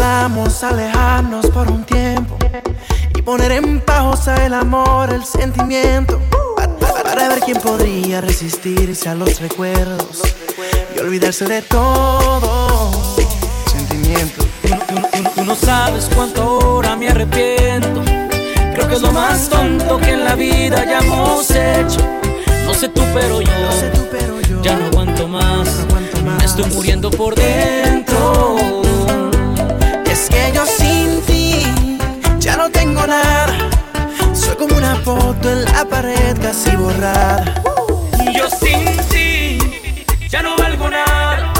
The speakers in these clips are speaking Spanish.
Acordamos alejarnos por un tiempo y poner en pausa el amor, el sentimiento. Para, ver quién podría resistirse a los recuerdos y olvidarse de todo sentimiento. Tú, no sabes cuánto ahora me arrepiento. Creo que es lo más tonto que en la vida hayamos hecho. No sé tú, pero yo, ya no aguanto más. Me estoy muriendo por dentro. Es que yo sin ti ya no tengo nada. Soy como una foto en la pared casi borrada. Yo sin ti ya no valgo nada.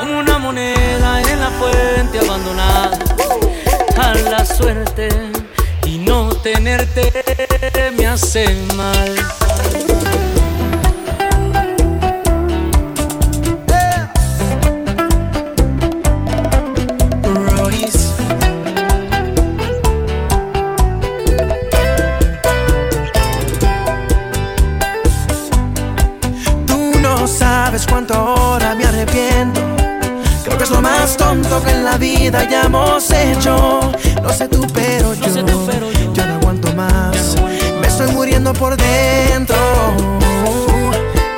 Como una moneda en la fuente abandonada. A la suerte y no tenerte me hace mal. Por dentro.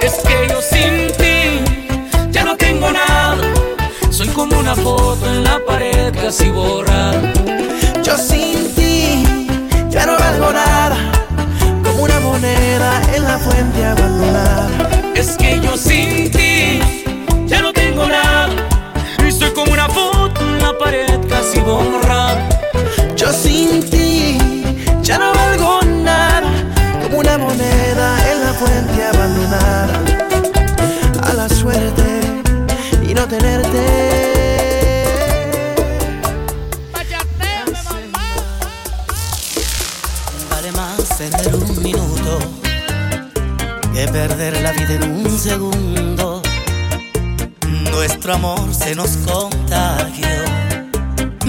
Es que yo sin ti ya no tengo nada. Soy como una foto en la pared casi borrada. Yo sin ti ya no valgo nada. Como una moneda en la fuente abandonada. Es que yo sin ti ya no tengo nada. Y soy como una foto en la pared casi borrada. A la suerte y no tenerte. Vale más tener un minuto que perder la vida en un segundo. Nuestro amor se nos contagió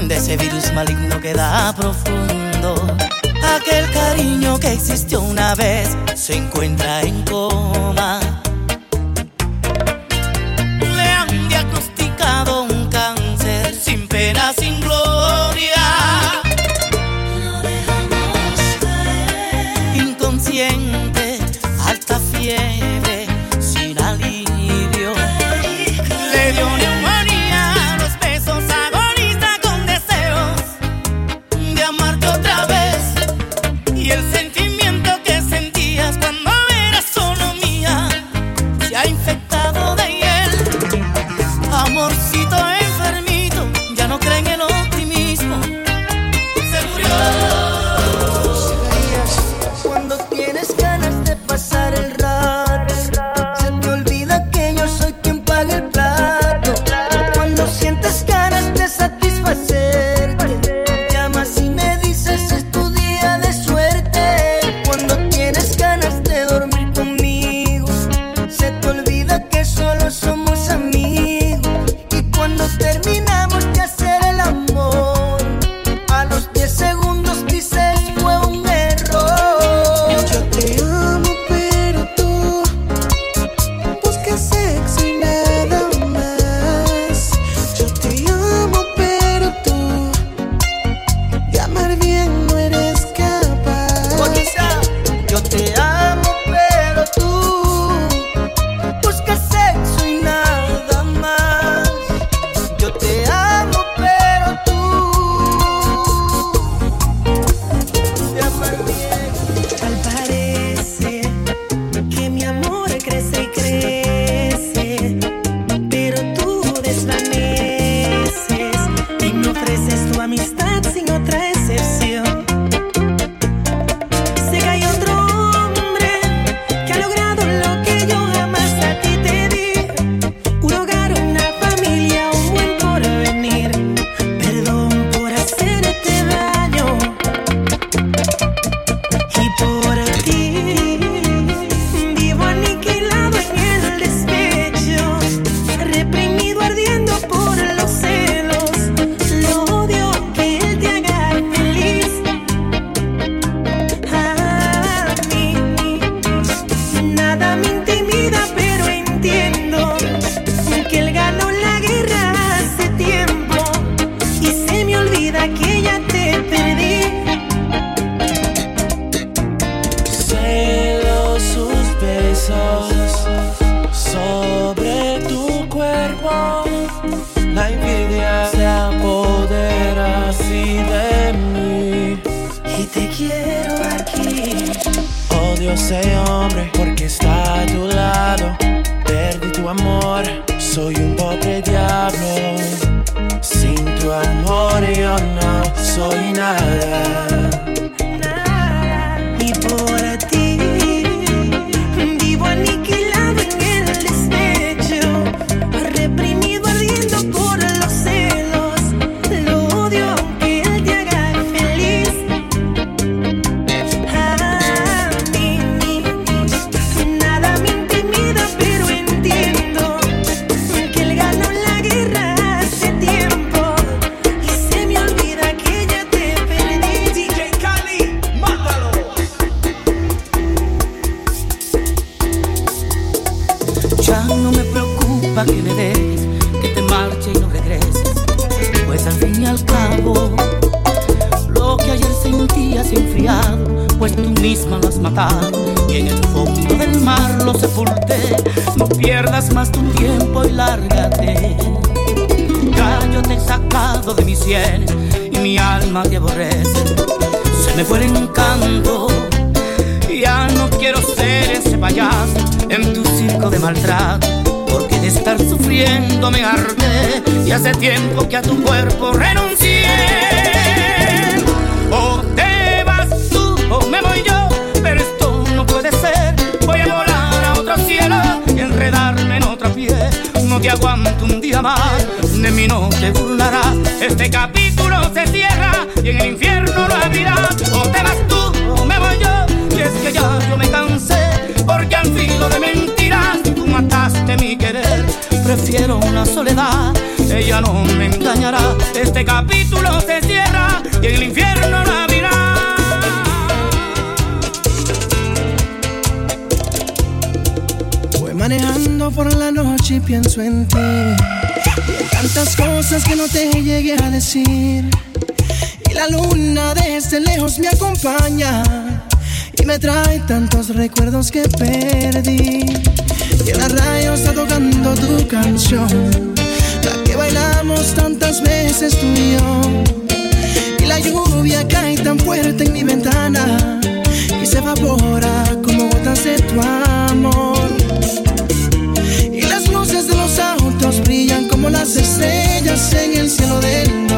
de ese virus maligno que da profundo. Existió una vez se encuentra en coma. estar bien. olvide mí. Y te quiero aquí. Odio ese hombre porque está a tu lado. Perdí tu amor, soy un pobre diablo. Sin tu amor yo no soy nada. Y en el fondo del mar lo sepulté. No pierdas más tu tiempo y lárgate. Ya yo te he sacado de mi sienes y mi alma te aborrece. Se me fue el encanto. Ya no quiero ser ese payaso en tu circo de maltrato. Porque de estar sufriendo me harté y hace tiempo que a tu cuerpo renuncié. no te aguanto un día más, de mí no te burlarás. Este capítulo se cierra y en el infierno lo abrirás. Una soledad, ella no me engañará. Este capítulo se cierra y el infierno lo abrirás. manejando por la noche y pienso en ti. Tantas cosas que no te llegué a decir. Y la luna desde lejos me acompaña. Y me trae tantos recuerdos que perdí. Y la radio está tocando tu canción. La que bailamos tantas veces tú y. Y la lluvia cae tan fuerte en mi ventana. Y se evapora como gotas de tu amor de los autos brillan como las estrellas en el cielo del dolor.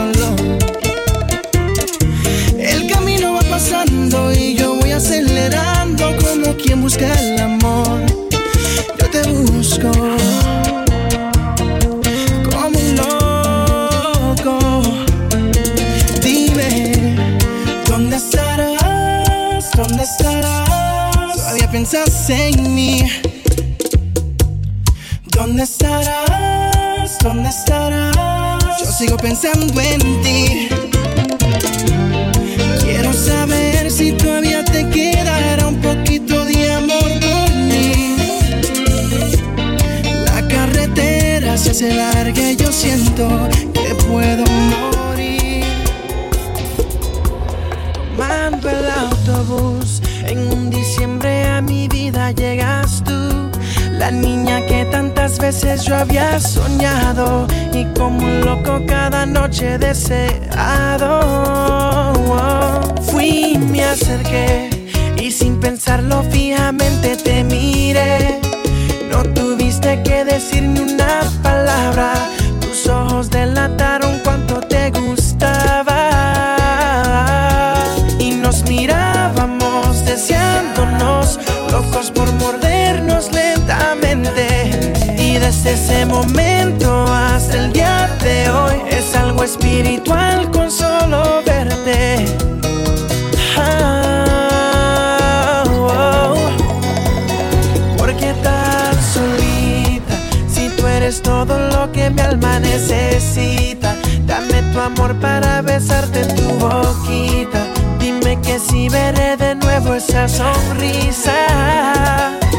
Piensas en mí. ¿Dónde estarás? ¿Dónde estarás? Yo sigo pensando en ti. Quiero saber si todavía te quedará un poquito de amor por mí. La carretera se hace larga y yo siento que puedo morir. Tomando el autobús, mi vida llegas tú la niña que tantas veces yo había soñado y como un loco cada noche deseado. Fui, me acerqué y sin pensarlo fijamente te miré. No tuviste que decir ni una espiritual con solo verte. Ah, ¿Por qué tan solita? Si tú eres todo lo que mi alma necesita. Dame tu amor para besarte en tu boquita. Dime que si veré de nuevo esa sonrisa.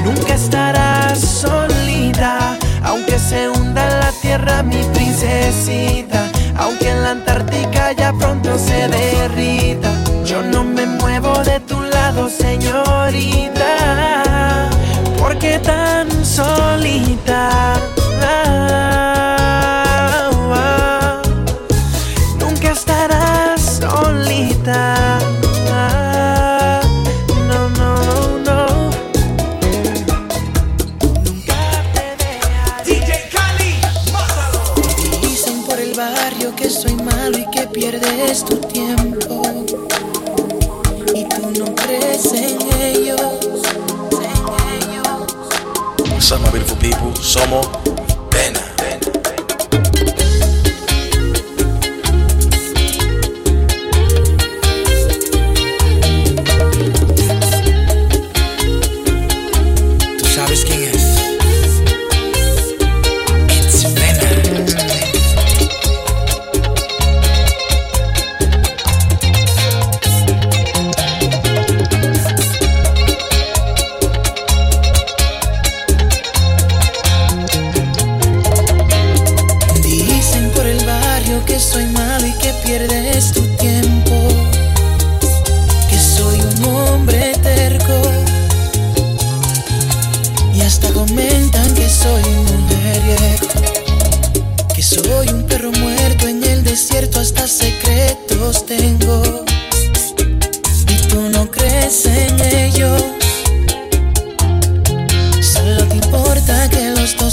Nunca estarás solita, aunque se hunda la tierra mi princesita, aunque en la Antártica ya pronto se derrita. Yo no me muevo de tu lado, señorita, porque tan solita. people somos pena.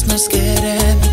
nos queremos.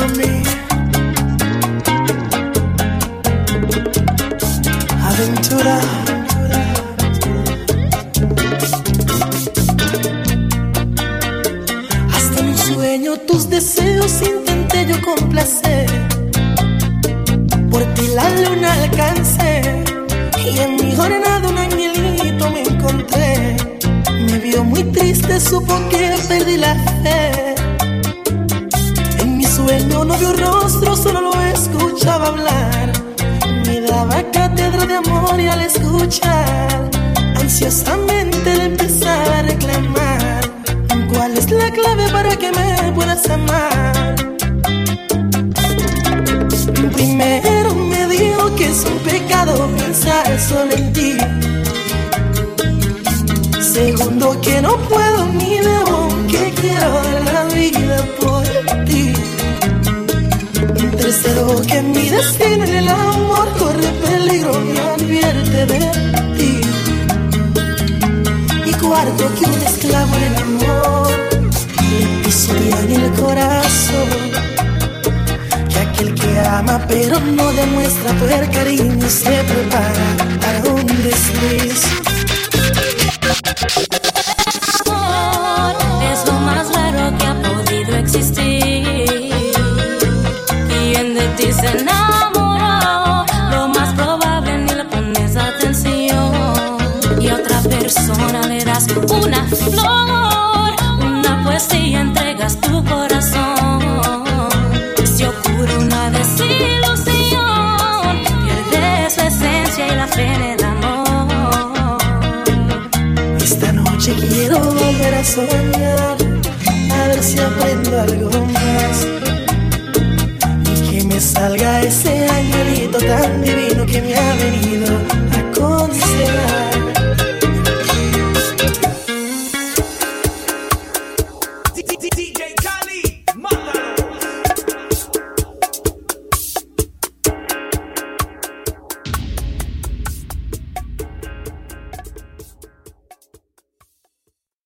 for me. sabio rostro solo lo escuchaba hablar. Me daba cátedra de amor y al escuchar, ansiosamente le empezaba a reclamar. ¿Cuál es la clave para que me puedas amar? Primero me dijo que es un pecado pensar solo en ti. Segundo que no puedo en el amor corre peligro y advierte de ti. Y guardo que un esclavo en el amor le pisaría en el corazón el que ama pero no demuestra poder cariño se prepara para un desliz. si aprendo algo más y que me salga ese angelito tan divino que me ha venido a considerar.